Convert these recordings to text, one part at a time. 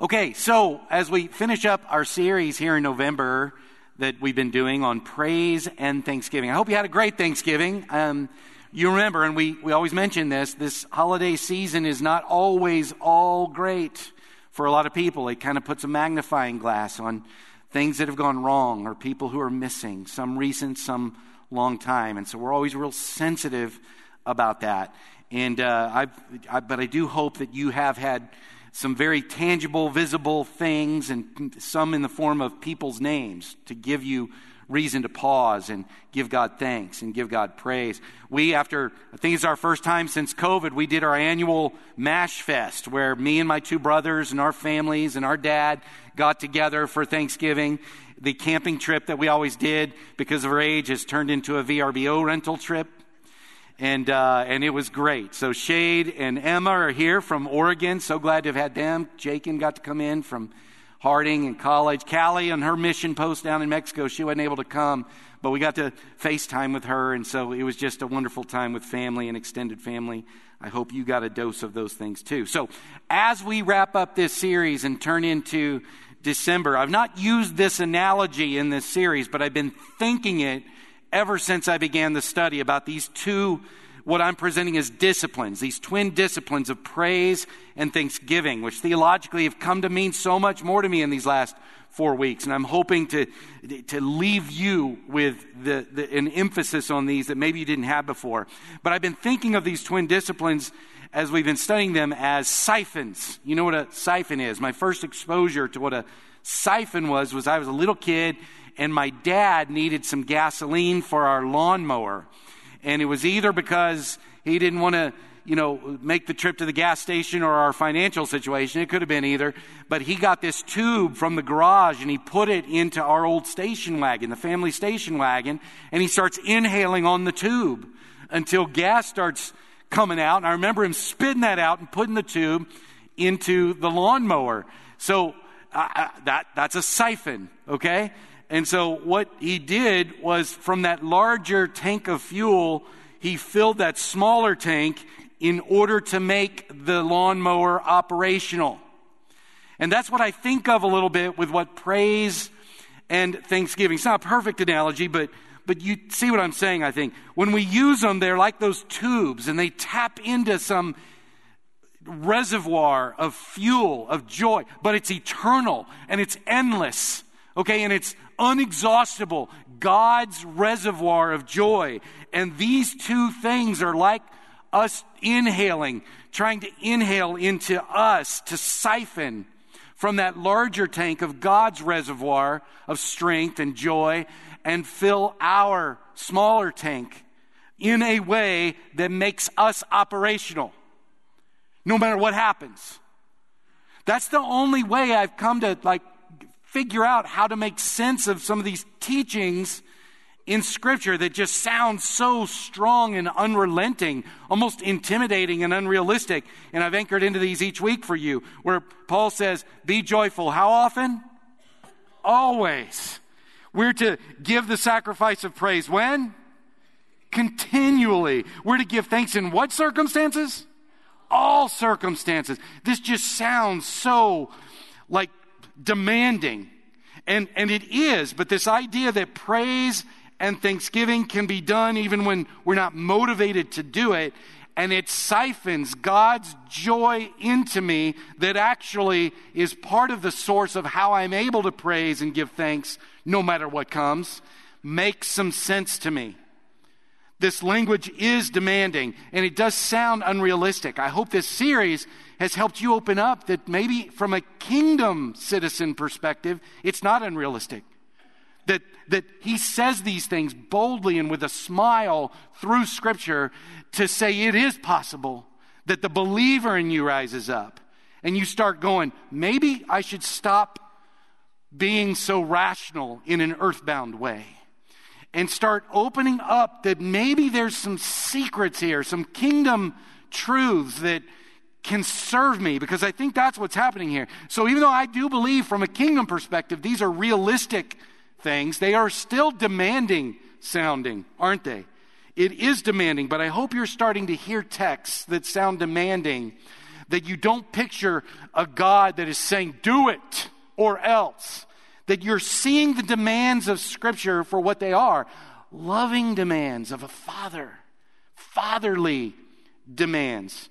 Okay, so as we finish up our series here in November that we've been doing on praise and thanksgiving, I hope you had a great Thanksgiving. Um, you remember, and we, we always mention this, this holiday season is not always all great for a lot of people. It kind of puts a magnifying glass on things that have gone wrong or people who are missing, some recent, some long time. And so we're always real sensitive about that. And uh, I've, I, but I do hope that you have had some very tangible, visible things, and some in the form of people's names to give you reason to pause and give God thanks and give God praise. We, after, I think it's our first time since COVID, we did our annual MASH Fest where me and my two brothers and our families and our dad got together for Thanksgiving. The camping trip that we always did because of our age has turned into a VRBO rental trip and uh, and it was great. So Shade and Emma are here from Oregon. So glad to have had them. Jakin got to come in from Harding and college. Callie on her mission post down in Mexico, she wasn't able to come, but we got to FaceTime with her, and so it was just a wonderful time with family and extended family. I hope you got a dose of those things too. So as we wrap up this series and turn into December, I've not used this analogy in this series, but I've been thinking it ever since I began the study about these two, what I'm presenting as disciplines, these twin disciplines of praise and thanksgiving, which theologically have come to mean so much more to me in these last four weeks. And I'm hoping to, to leave you with the, the, an emphasis on these that maybe you didn't have before. But I've been thinking of these twin disciplines as we've been studying them as siphons. You know what a siphon is? My first exposure to what a siphon was was I was a little kid and my dad needed some gasoline for our lawnmower. And it was either because he didn't want to, you know, make the trip to the gas station or our financial situation. It could have been either. But he got this tube from the garage and he put it into our old station wagon, the family station wagon, and he starts inhaling on the tube until gas starts coming out. And I remember him spitting that out and putting the tube into the lawnmower. So uh, that, that's a siphon, okay? And so what he did was from that larger tank of fuel, he filled that smaller tank in order to make the lawnmower operational. And that's what I think of a little bit with what praise and thanksgiving. It's not a perfect analogy, but but you see what I'm saying, I think. When we use them, they're like those tubes and they tap into some reservoir of fuel, of joy, but it's eternal and it's endless. Okay, and it's unexhaustible, God's reservoir of joy. And these two things are like us inhaling, trying to inhale into us to siphon from that larger tank of God's reservoir of strength and joy and fill our smaller tank in a way that makes us operational, no matter what happens. That's the only way I've come to like figure out how to make sense of some of these teachings in Scripture that just sound so strong and unrelenting, almost intimidating and unrealistic. And I've anchored into these each week for you, where Paul says, Be joyful. How often? Always. We're to give the sacrifice of praise. When? Continually. We're to give thanks in what circumstances? All circumstances. This just sounds so like demanding. And, and it is, but this idea that praise and thanksgiving can be done even when we're not motivated to do it, and it siphons God's joy into me that actually is part of the source of how I'm able to praise and give thanks no matter what comes, makes some sense to me. This language is demanding and it does sound unrealistic. I hope this series has helped you open up that maybe from a kingdom citizen perspective, it's not unrealistic. That, that he says these things boldly and with a smile through scripture to say it is possible that the believer in you rises up and you start going, maybe I should stop being so rational in an earthbound way and start opening up that maybe there's some secrets here, some kingdom truths that can serve me because I think that's what's happening here. So even though I do believe from a kingdom perspective these are realistic things, they are still demanding sounding, aren't they? It is demanding, but I hope you're starting to hear texts that sound demanding That you don't picture a God that is saying, do it or else. That you're seeing the demands of Scripture for what they are loving demands of a father, fatherly demands.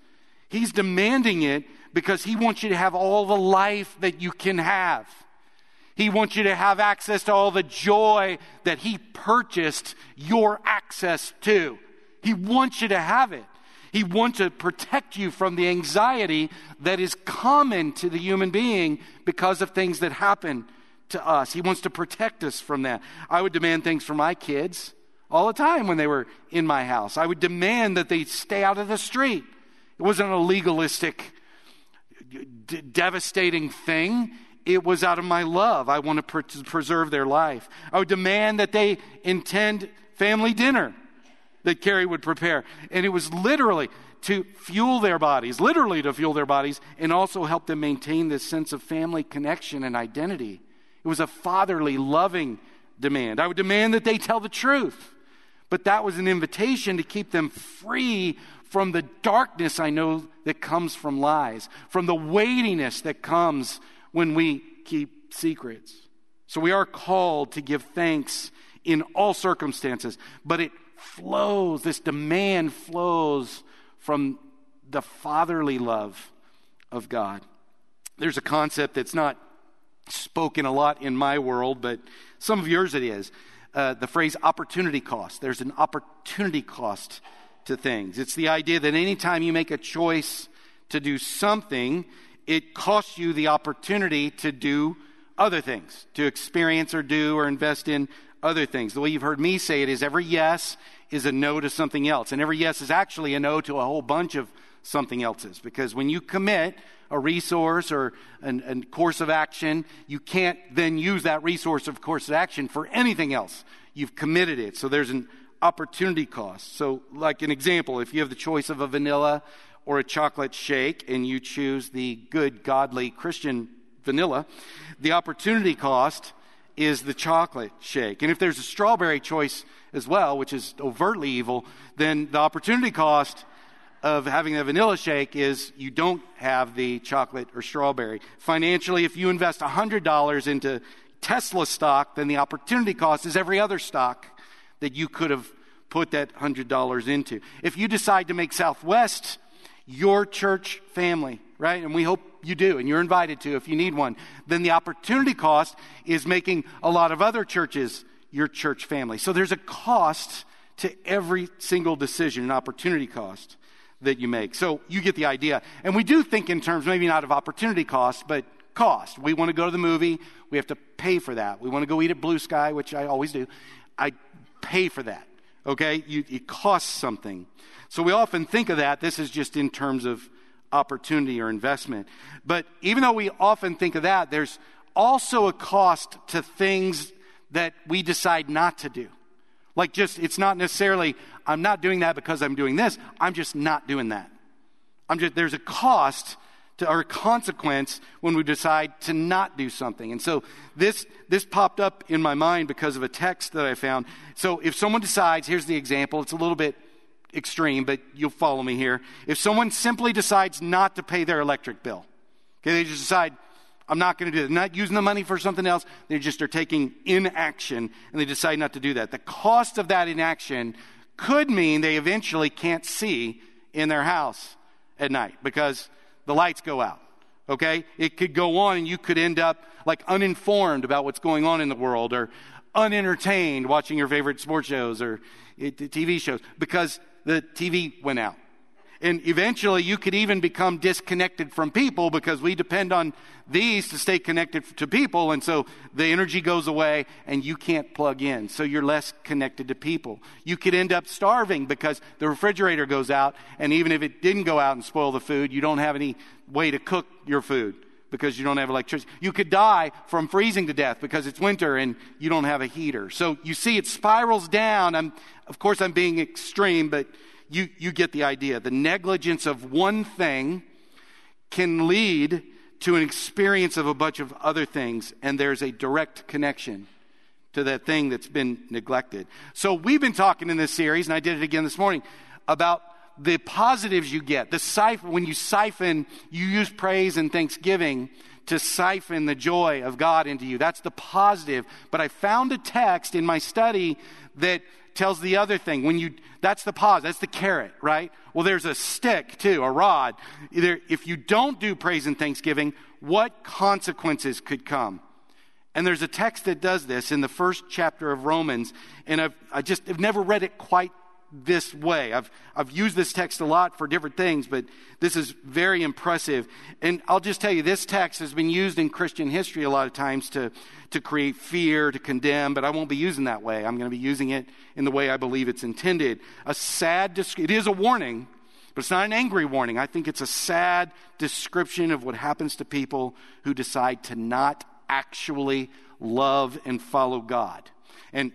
He's demanding it because he wants you to have all the life that you can have. He wants you to have access to all the joy that he purchased your access to. He wants you to have it. He wants to protect you from the anxiety that is common to the human being because of things that happen to us. He wants to protect us from that. I would demand things for my kids all the time when they were in my house. I would demand that they stay out of the street. It wasn't a legalistic, d- devastating thing. It was out of my love. I want to per- preserve their life. I would demand that they intend family dinner that Carrie would prepare. And it was literally to fuel their bodies, literally to fuel their bodies, and also help them maintain this sense of family connection and identity. It was a fatherly, loving demand. I would demand that they tell the truth. But that was an invitation to keep them free from the darkness I know that comes from lies, from the weightiness that comes when we keep secrets. So we are called to give thanks in all circumstances, but it flows, this demand flows from the fatherly love of God. There's a concept that's not spoken a lot in my world, but some of yours it is. Uh, the phrase opportunity cost. There's an opportunity cost to things. It's the idea that anytime you make a choice to do something, it costs you the opportunity to do other things, to experience or do or invest in other things. The way you've heard me say it is every yes is a no to something else. And every yes is actually a no to a whole bunch of something else is. Because when you commit a resource or a course of action, you can't then use that resource of course of action for anything else. You've committed it. So there's an opportunity cost. So, like an example, if you have the choice of a vanilla or a chocolate shake and you choose the good, godly Christian vanilla, the opportunity cost is the chocolate shake. And if there's a strawberry choice as well, which is overtly evil, then the opportunity cost of having a vanilla shake is you don't have the chocolate or strawberry. Financially, if you invest $100 into Tesla stock, then the opportunity cost is every other stock that you could have put that $100 into. If you decide to make Southwest your church family, right? And we hope you do, and you're invited to if you need one. Then the opportunity cost is making a lot of other churches your church family. So there's a cost to every single decision, an opportunity cost that you make. So you get the idea. And we do think in terms maybe not of opportunity cost, but cost. We want to go to the movie, we have to pay for that. We want to go eat at Blue Sky, which I always do. I pay for that. Okay? You, it costs something. So we often think of that. This is just in terms of opportunity or investment. But even though we often think of that, there's also a cost to things that we decide not to do. Like, just, it's not necessarily, I'm not doing that because I'm doing this. I'm just not doing that. I'm just, there's a cost to, or a consequence when we decide to not do something. And so this, this popped up in my mind because of a text that I found. So if someone decides, here's the example, it's a little bit extreme, but you'll follow me here. If someone simply decides not to pay their electric bill, okay, they just decide, I'm not going to do it. They're not using the money for something else. They just are taking inaction and they decide not to do that. The cost of that inaction could mean they eventually can't see in their house at night because the lights go out. Okay? It could go on and you could end up like uninformed about what's going on in the world or unentertained watching your favorite sports shows or eh, TV shows because the TV went out. And eventually you could even become disconnected from people because we depend on these to stay connected to people. And so the energy goes away and you can't plug in. So you're less connected to people. You could end up starving because the refrigerator goes out. And even if it didn't go out and spoil the food, you don't have any way to cook your food because you don't have electricity. You could die from freezing to death because it's winter and you don't have a heater. So you see it spirals down. I'm, of course, I'm being extreme, but you, you get the idea. The negligence of one thing can lead to an experience of a bunch of other things, and there's a direct connection to that thing that's been neglected. So we've been talking in this series, and I did it again this morning, about the positives you get. The siphon, when you siphon, you use praise and thanksgiving to siphon the joy of God into you. That's the positive. But I found a text in my study that tells the other thing. When you, that's the pause, that's the carrot, right? Well, there's a stick too, a rod. Either if you don't do praise and thanksgiving, what consequences could come? And there's a text that does this in the first chapter of Romans, and I've, I just have never read it quite this way. I've, I've used this text a lot for different things, but this is very impressive. And I'll just tell you, this text has been used in Christian history a lot of times to, to create fear, to condemn, but I won't be using that way. I'm going to be using it in the way I believe it's intended. A sad, it is a warning, but it's not an angry warning. I think it's a sad description of what happens to people who decide to not actually love and follow God. And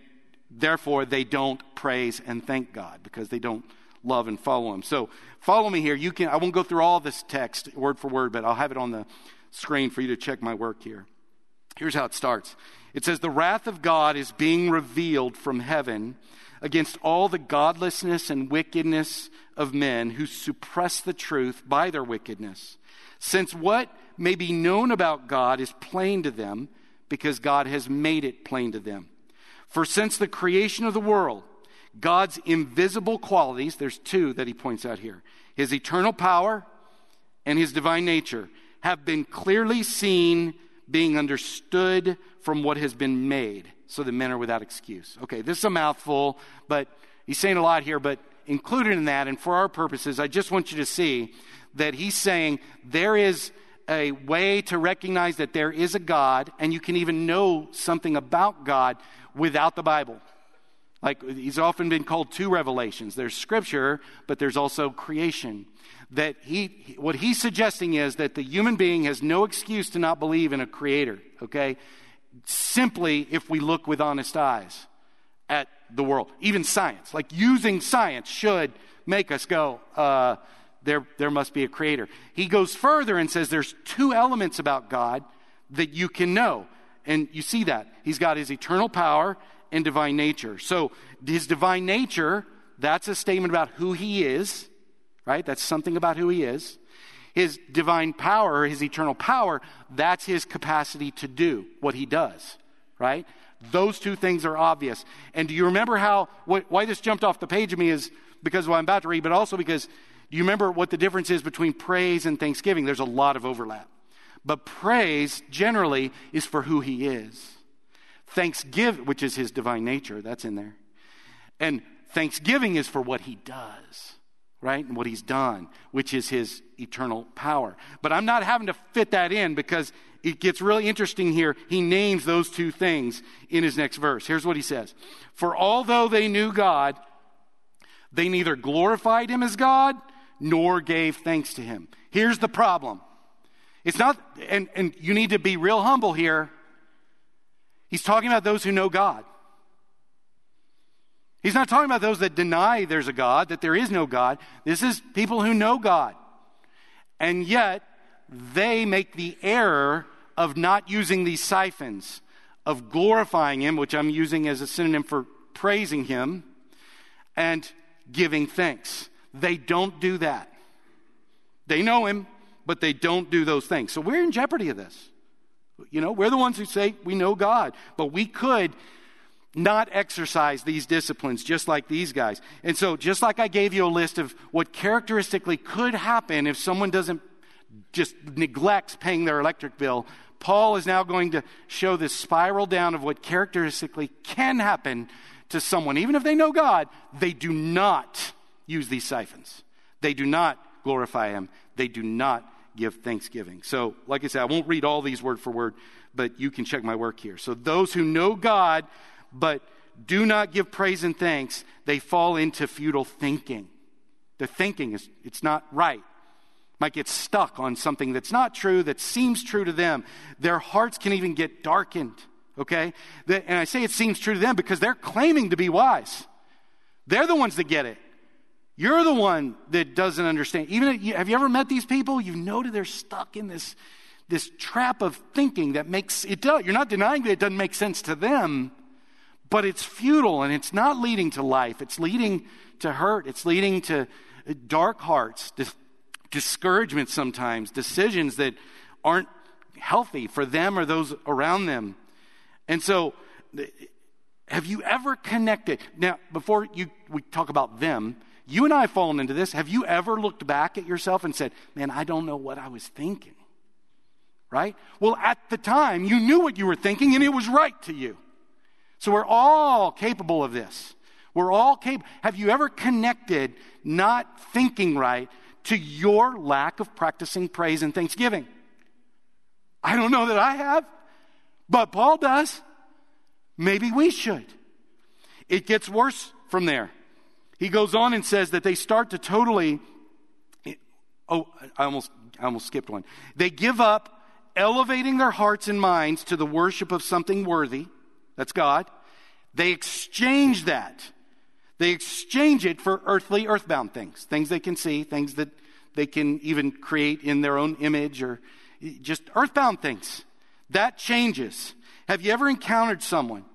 Therefore, they don't praise and thank God because they don't love and follow Him. So, follow me here. You can. I won't go through all this text word for word, but I'll have it on the screen for you to check my work here. Here's how it starts. It says, "The wrath of God is being revealed from heaven against all the godlessness and wickedness of men who suppress the truth by their wickedness, since what may be known about God is plain to them." Because God has made it plain to them. For since the creation of the world, God's invisible qualities, there's two that he points out here his eternal power and his divine nature have been clearly seen, being understood from what has been made, so that men are without excuse. Okay, this is a mouthful, but he's saying a lot here, but included in that, and for our purposes, I just want you to see that he's saying there is a way to recognize that there is a God, and you can even know something about God without the Bible. Like he's often been called two revelations. There's scripture, but there's also creation. That he, what he's suggesting is that the human being has no excuse to not believe in a creator, okay? Simply if we look with honest eyes at the world. Even science, like using science should make us go, uh, there, there must be a creator. He goes further and says there's two elements about God that you can know. And you see that. He's got his eternal power and divine nature. So, his divine nature, that's a statement about who he is, right? That's something about who he is. His divine power, his eternal power, that's his capacity to do what he does, right? Those two things are obvious. And do you remember how, why this jumped off the page of me is because of what I'm about to read, but also because you remember what the difference is between praise and thanksgiving? There's a lot of overlap. But praise generally is for who he is. Thanksgiving, which is his divine nature, that's in there. And thanksgiving is for what he does, right? And what he's done, which is his eternal power. But I'm not having to fit that in because it gets really interesting here. He names those two things in his next verse. Here's what he says For although they knew God, they neither glorified him as God nor gave thanks to him. Here's the problem it's not, and, and you need to be real humble here. He's talking about those who know God. He's not talking about those that deny there's a God, that there is no God. This is people who know God. And yet, they make the error of not using these siphons, of glorifying Him, which I'm using as a synonym for praising Him, and giving thanks. They don't do that. They know Him, but they don't do those things. So we're in jeopardy of this. You know, we're the ones who say we know God, but we could not exercise these disciplines just like these guys. And so, just like I gave you a list of what characteristically could happen if someone doesn't just neglects paying their electric bill, Paul is now going to show this spiral down of what characteristically can happen to someone. Even if they know God, they do not use these siphons. They do not glorify Him. They do not give thanksgiving. So, like I said, I won't read all these word for word, but you can check my work here. So, those who know God but do not give praise and thanks, they fall into futile thinking. The thinking is it's not right. Might get stuck on something that's not true, that seems true to them. Their hearts can even get darkened. Okay? And I say it seems true to them because they're claiming to be wise. They're the ones that get it. You're the one that doesn't understand. Even have you ever met these people? You know that they're stuck in this, this trap of thinking that makes it. You're not denying that it doesn't make sense to them, but it's futile and it's not leading to life. It's leading to hurt. It's leading to dark hearts, dis- discouragement sometimes, decisions that aren't healthy for them or those around them. And so, have you ever connected? Now, before you, we talk about them, you and I have fallen into this. Have you ever looked back at yourself and said, Man, I don't know what I was thinking? Right? Well, at the time, you knew what you were thinking and it was right to you. So we're all capable of this. We're all capable. Have you ever connected not thinking right to your lack of practicing praise and thanksgiving? I don't know that I have, but Paul does. Maybe we should. It gets worse from there. He goes on and says that they start to totally, oh, I almost, I almost skipped one. They give up elevating their hearts and minds to the worship of something worthy. That's God. They exchange that. They exchange it for earthly, earthbound things, things they can see, things that they can even create in their own image or just earthbound things. That changes. Have you ever encountered someone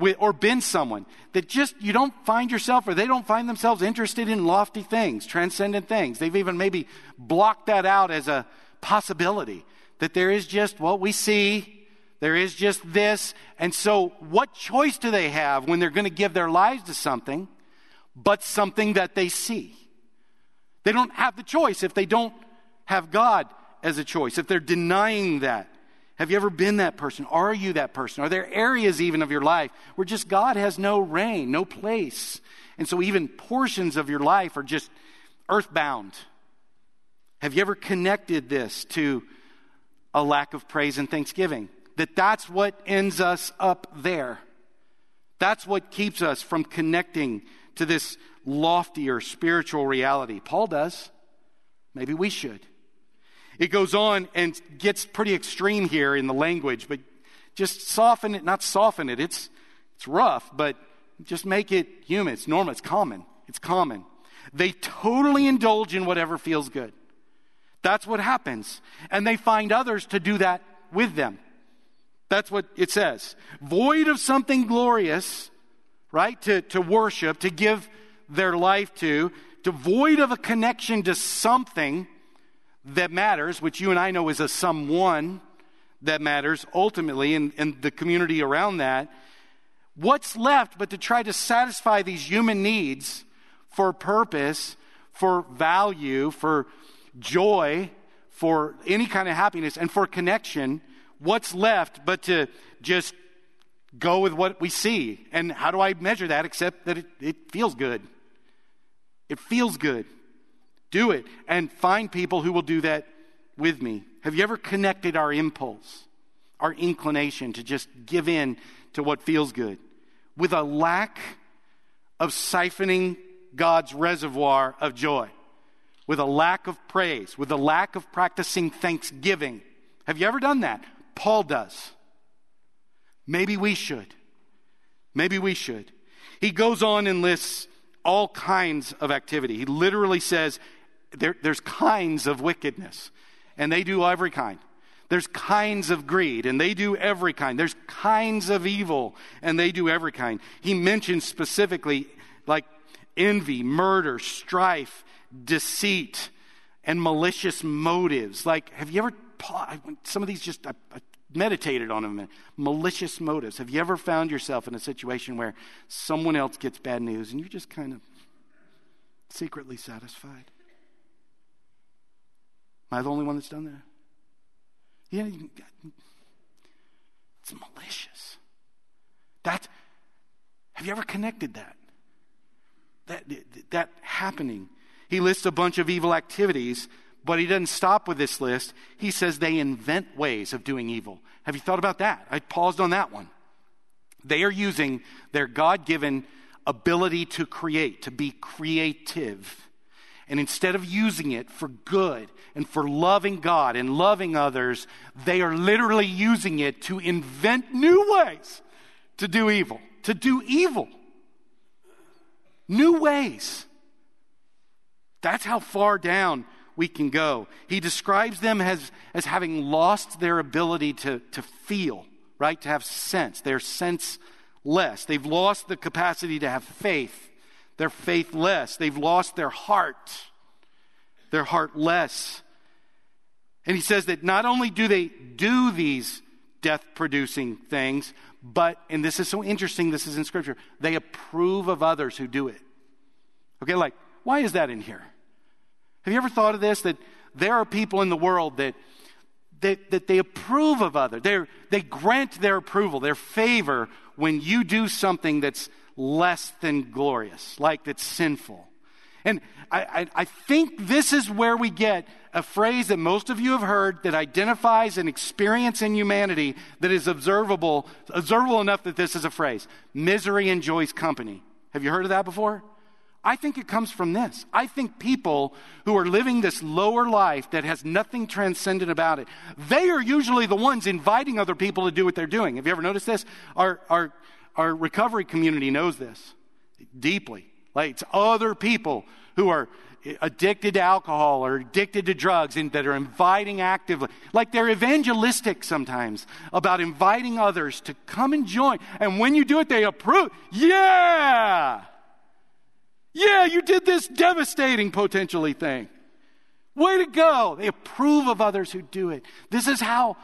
with, or been someone that just you don't find yourself or they don't find themselves interested in lofty things, transcendent things? They've even maybe blocked that out as a possibility that there is just what we see, there is just this. And so, what choice do they have when they're going to give their lives to something but something that they see? They don't have the choice if they don't have God as a choice, if they're denying that. Have you ever been that person? Are you that person? Are there areas even of your life where just God has no reign, no place? And so even portions of your life are just earthbound. Have you ever connected this to a lack of praise and thanksgiving? That that's what ends us up there. That's what keeps us from connecting to this loftier spiritual reality. Paul does. Maybe we should. It goes on and gets pretty extreme here in the language, but just soften it, not soften it. It's, it's rough, but just make it human. It's normal. It's common. It's common. They totally indulge in whatever feels good. That's what happens. And they find others to do that with them. That's what it says. Void of something glorious, right? To, to worship, to give their life to, devoid of a connection to something that matters, which you and I know is a someone that matters ultimately in, in the community around that, what's left but to try to satisfy these human needs for purpose, for value, for joy, for any kind of happiness, and for connection? What's left but to just go with what we see? And how do I measure that except that it, it feels good? It feels good. Do it and find people who will do that with me. Have you ever connected our impulse, our inclination to just give in to what feels good with a lack of siphoning God's reservoir of joy, with a lack of praise, with a lack of practicing thanksgiving? Have you ever done that? Paul does. Maybe we should. Maybe we should. He goes on and lists all kinds of activity. He literally says there, there's kinds of wickedness, and they do every kind. There's kinds of greed, and they do every kind. There's kinds of evil, and they do every kind. He mentions specifically like envy, murder, strife, deceit, and malicious motives. Like, have you ever, some of these just, I, I meditated on them. Malicious motives. Have you ever found yourself in a situation where someone else gets bad news and you're just kind of secretly satisfied? Am I the only one that's done that? Yeah, it's malicious. That have you ever connected that? That that happening. He lists a bunch of evil activities, but he doesn't stop with this list. He says they invent ways of doing evil. Have you thought about that? I paused on that one. They are using their God given ability to create, to be creative and instead of using it for good and for loving God and loving others, they are literally using it to invent new ways to do evil, to do evil. New ways. That's how far down we can go. He describes them as, as having lost their ability to, to feel, right? To have sense. They're senseless. They've lost the capacity to have faith They're faithless. They've lost their heart. They're heartless. And he says that not only do they do these death producing things, but, and this is so interesting, this is in Scripture, they approve of others who do it. Okay, like, why is that in here? Have you ever thought of this? That there are people in the world that, that, that they approve of others. they they grant their approval, their favor, when you do something that's less than glorious, like that's sinful. And I, I, I, think this is where we get a phrase that most of you have heard that identifies an experience in humanity that is observable, observable enough that this is a phrase misery enjoys company. Have you heard of that before? I think it comes from this. I think people who are living this lower life that has nothing transcendent about it, they are usually the ones inviting other people to do what they're doing. Have you ever noticed this? Our, our, our recovery community knows this deeply. Like it's other people who are addicted to alcohol or addicted to drugs and that are inviting actively. Like they're evangelistic sometimes about inviting others to come and join. And when you do it, they approve. Yeah! Yeah, you did this devastating potentially thing. Way to go. They approve of others who do it. This is how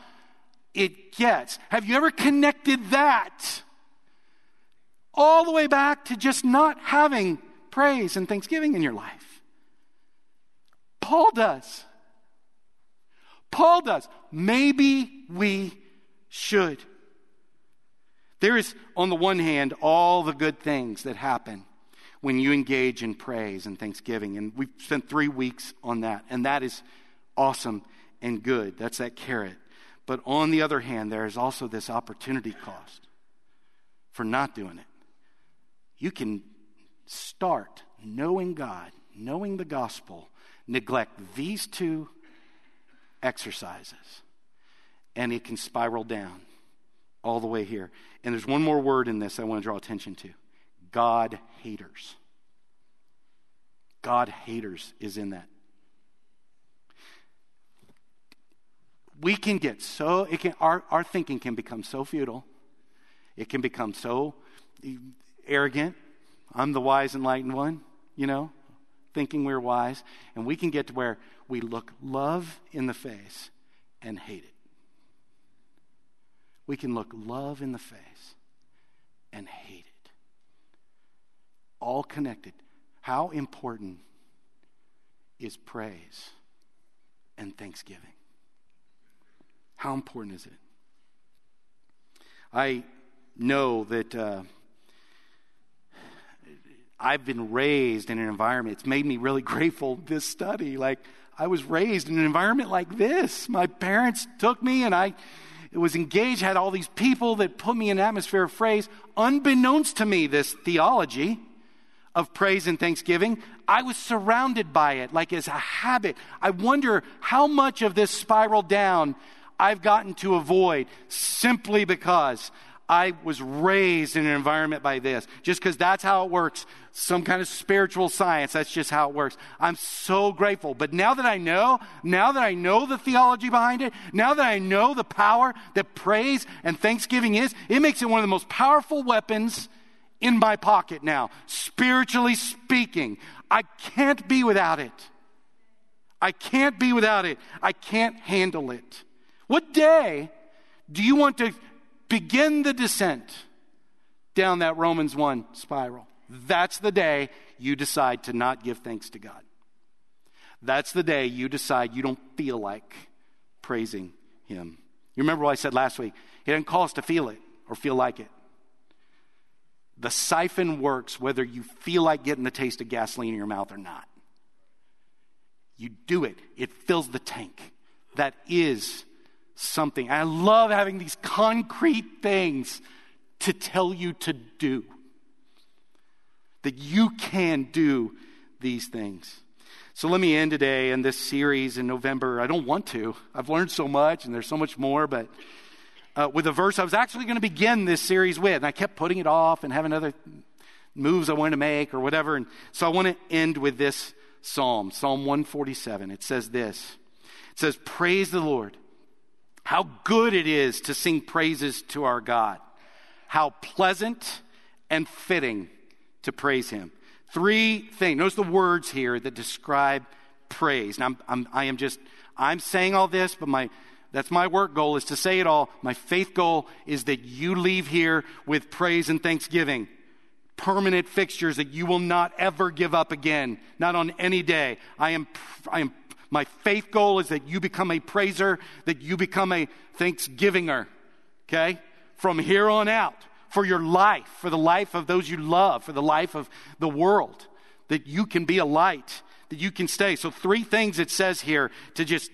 it gets. Have you ever connected that all the way back to just not having praise and thanksgiving in your life? Paul does. Paul does. Maybe we should. There is, on the one hand, all the good things that happen when you engage in praise and thanksgiving. And we've spent three weeks on that, and that is awesome and good. That's that carrot. But on the other hand, there is also this opportunity cost for not doing it. You can start knowing God, knowing the gospel, neglect these two exercises, and it can spiral down all the way here. And there's one more word in this I want to draw attention to God haters. God haters is in that. We can get so, it can, our, our thinking can become so futile. It can become so arrogant. I'm the wise, enlightened one, you know, thinking we're wise. And we can get to where we look love in the face and hate it. We can look love in the face and hate it all connected. How important is praise and thanksgiving? How important is it? I know that uh, I've been raised in an environment. It's made me really grateful this study. Like, I was raised in an environment like this. My parents took me, and I was engaged, had all these people that put me in an atmosphere of praise. Unbeknownst to me, this theology of praise and thanksgiving, I was surrounded by it like as a habit. I wonder how much of this spiral down I've gotten to avoid simply because I was raised in an environment by this. Just because that's how it works. Some kind of spiritual science. That's just how it works. I'm so grateful. But now that I know, now that I know the theology behind it, now that I know the power that praise and thanksgiving is, it makes it one of the most powerful weapons in my pocket now. Spiritually speaking, I can't be without it. I can't be without it. I can't handle it. What day do you want to begin the descent down that Romans 1 spiral? That's the day you decide to not give thanks to God. That's the day you decide you don't feel like praising Him. You remember what I said last week? He didn't call us to feel it or feel like it. The siphon works whether you feel like getting the taste of gasoline in your mouth or not. You do it, it fills the tank. That is something. I love having these concrete things to tell you to do. That you can do these things. So let me end today in this series in November. I don't want to. I've learned so much and there's so much more, but uh, with a verse I was actually going to begin this series with. And I kept putting it off and having other moves I wanted to make or whatever. And so I want to end with this psalm, Psalm 147. It says this It says, Praise the Lord. How good it is to sing praises to our God. How pleasant and fitting to praise Him. Three things. Notice the words here that describe praise. Now, I'm, I'm, I am just, I'm saying all this, but my, that's my work goal is to say it all. My faith goal is that you leave here with praise and thanksgiving. Permanent fixtures that you will not ever give up again, not on any day. I am, I am, my faith goal is that you become a praiser, that you become a thanksgivinger. Okay? From here on out for your life, for the life of those you love, for the life of the world, that you can be a light, that you can stay. So, three things it says here to just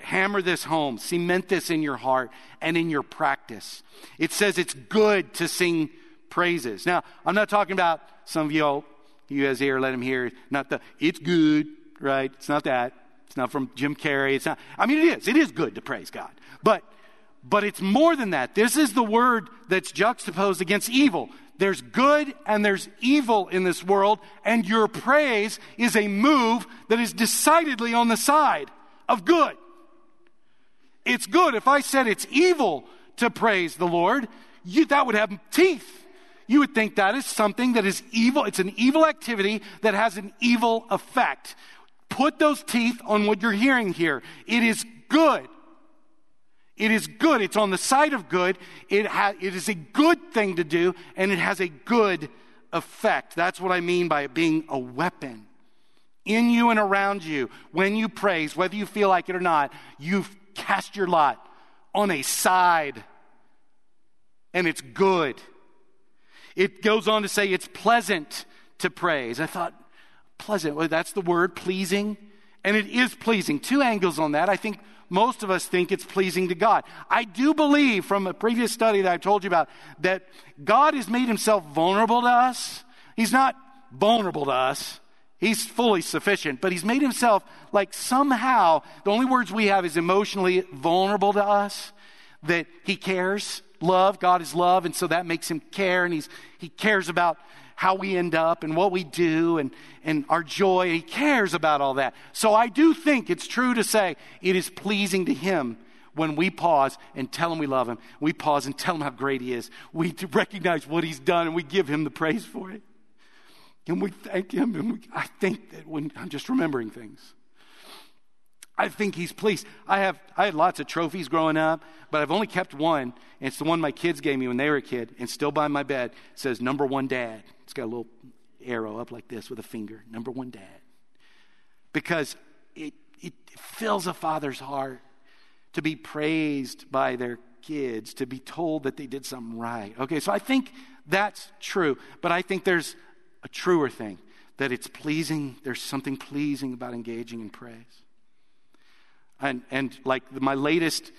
hammer this home, cement this in your heart and in your practice. It says it's good to sing praises. Now, I'm not talking about some of y'all, you guys here, let him hear, not the, it's good, right? It's not that. It's not from Jim Carrey. It's not, I mean, it is. It is good to praise God. But but it's more than that. This is the word that's juxtaposed against evil. There's good and there's evil in this world, and your praise is a move that is decidedly on the side of good. It's good. If I said it's evil to praise the Lord, you, that would have teeth. You would think that is something that is evil. It's an evil activity that has an evil effect. Put those teeth on what you're hearing here. It is good it is good. It's on the side of good. It, ha- it is a good thing to do, and it has a good effect. That's what I mean by it being a weapon. In you and around you, when you praise, whether you feel like it or not, you've cast your lot on a side, and it's good. It goes on to say it's pleasant to praise. I thought, pleasant, well, that's the word, pleasing. And it is pleasing. Two angles on that. I think most of us think it's pleasing to God. I do believe from a previous study that I've told you about that God has made himself vulnerable to us. He's not vulnerable to us. He's fully sufficient, but he's made himself like somehow the only words we have is emotionally vulnerable to us that he cares. Love, God is love, and so that makes him care, and he's, he cares about how we end up and what we do and, and our joy. He cares about all that. So I do think it's true to say it is pleasing to Him when we pause and tell Him we love Him. We pause and tell Him how great He is. We recognize what He's done and we give Him the praise for it. And we thank Him. And we, I think that when I'm just remembering things. I think he's pleased. I have I had lots of trophies growing up, but I've only kept one, and it's the one my kids gave me when they were a kid, and still by my bed. It says number one dad. It's got a little arrow up like this with a finger. Number one dad. Because it it fills a father's heart to be praised by their kids, to be told that they did something right. Okay, so I think that's true, but I think there's a truer thing that it's pleasing, there's something pleasing about engaging in praise. And, and like my latest,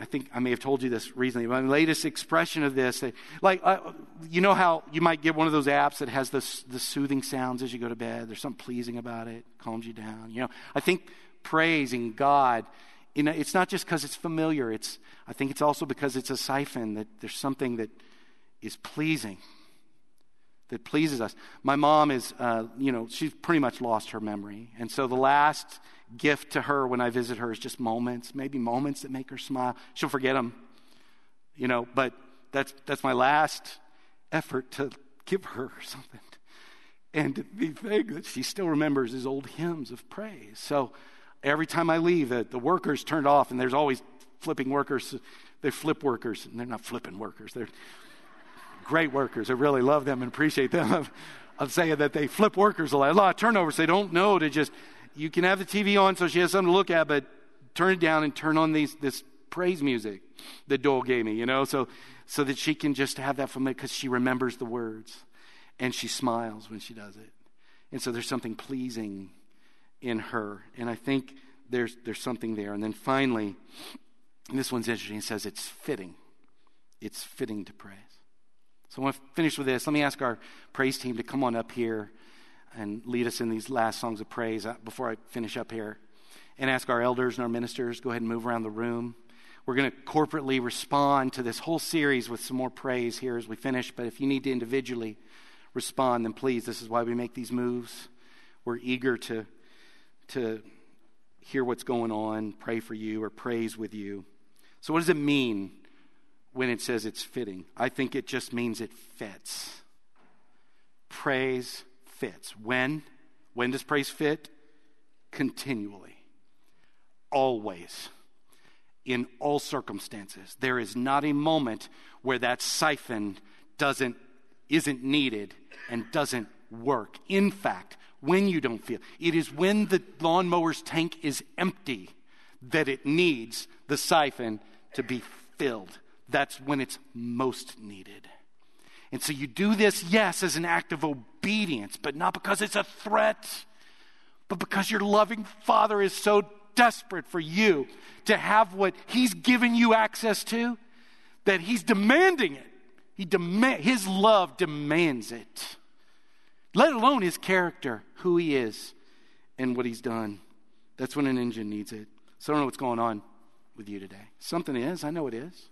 I think I may have told you this recently, my latest expression of this, like, uh, you know how you might get one of those apps that has the, the soothing sounds as you go to bed? There's something pleasing about it, calms you down. You know, I think praising God, you know, it's not just because it's familiar. It's, I think it's also because it's a siphon, that there's something that is pleasing that pleases us. My mom is, uh, you know, she's pretty much lost her memory. And so the last gift to her when I visit her is just moments, maybe moments that make her smile. She'll forget them, you know, but that's, that's my last effort to give her something. And the thing that she still remembers is old hymns of praise. So every time I leave, the, the workers turned off, and there's always flipping workers. They're flip workers, and they're not flipping workers. They're great workers. I really love them and appreciate them. I'm saying that they flip workers a lot. A lot of turnovers. They don't know to just you can have the TV on so she has something to look at, but turn it down and turn on these, this praise music that Dole gave me, you know, so, so that she can just have that it because she remembers the words and she smiles when she does it. And so there's something pleasing in her. And I think there's, there's something there. And then finally, and this one's interesting. It says it's fitting. It's fitting to praise. So I want to finish with this. Let me ask our praise team to come on up here and lead us in these last songs of praise uh, before I finish up here. And ask our elders and our ministers, go ahead and move around the room. We're going to corporately respond to this whole series with some more praise here as we finish. But if you need to individually respond, then please, this is why we make these moves. We're eager to, to hear what's going on, pray for you, or praise with you. So, what does it mean when it says it's fitting? I think it just means it fits. Praise fits. When? When does praise fit? Continually. Always. In all circumstances. There is not a moment where that siphon doesn't isn't needed and doesn't work. In fact, when you don't feel, it is when the lawnmower's tank is empty that it needs the siphon to be filled. That's when it's most needed. And so you do this, yes, as an act of obedience, but not because it's a threat, but because your loving Father is so desperate for you to have what He's given you access to that He's demanding it. He demand, his love demands it, let alone His character, who He is, and what He's done. That's when an engine needs it. So I don't know what's going on with you today. Something is, I know it is.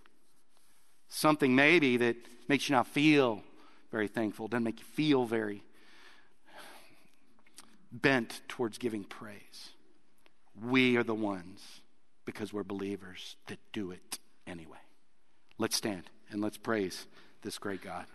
Something maybe that makes you not feel very thankful, doesn't make you feel very bent towards giving praise. We are the ones, because we're believers, that do it anyway. Let's stand and let's praise this great God.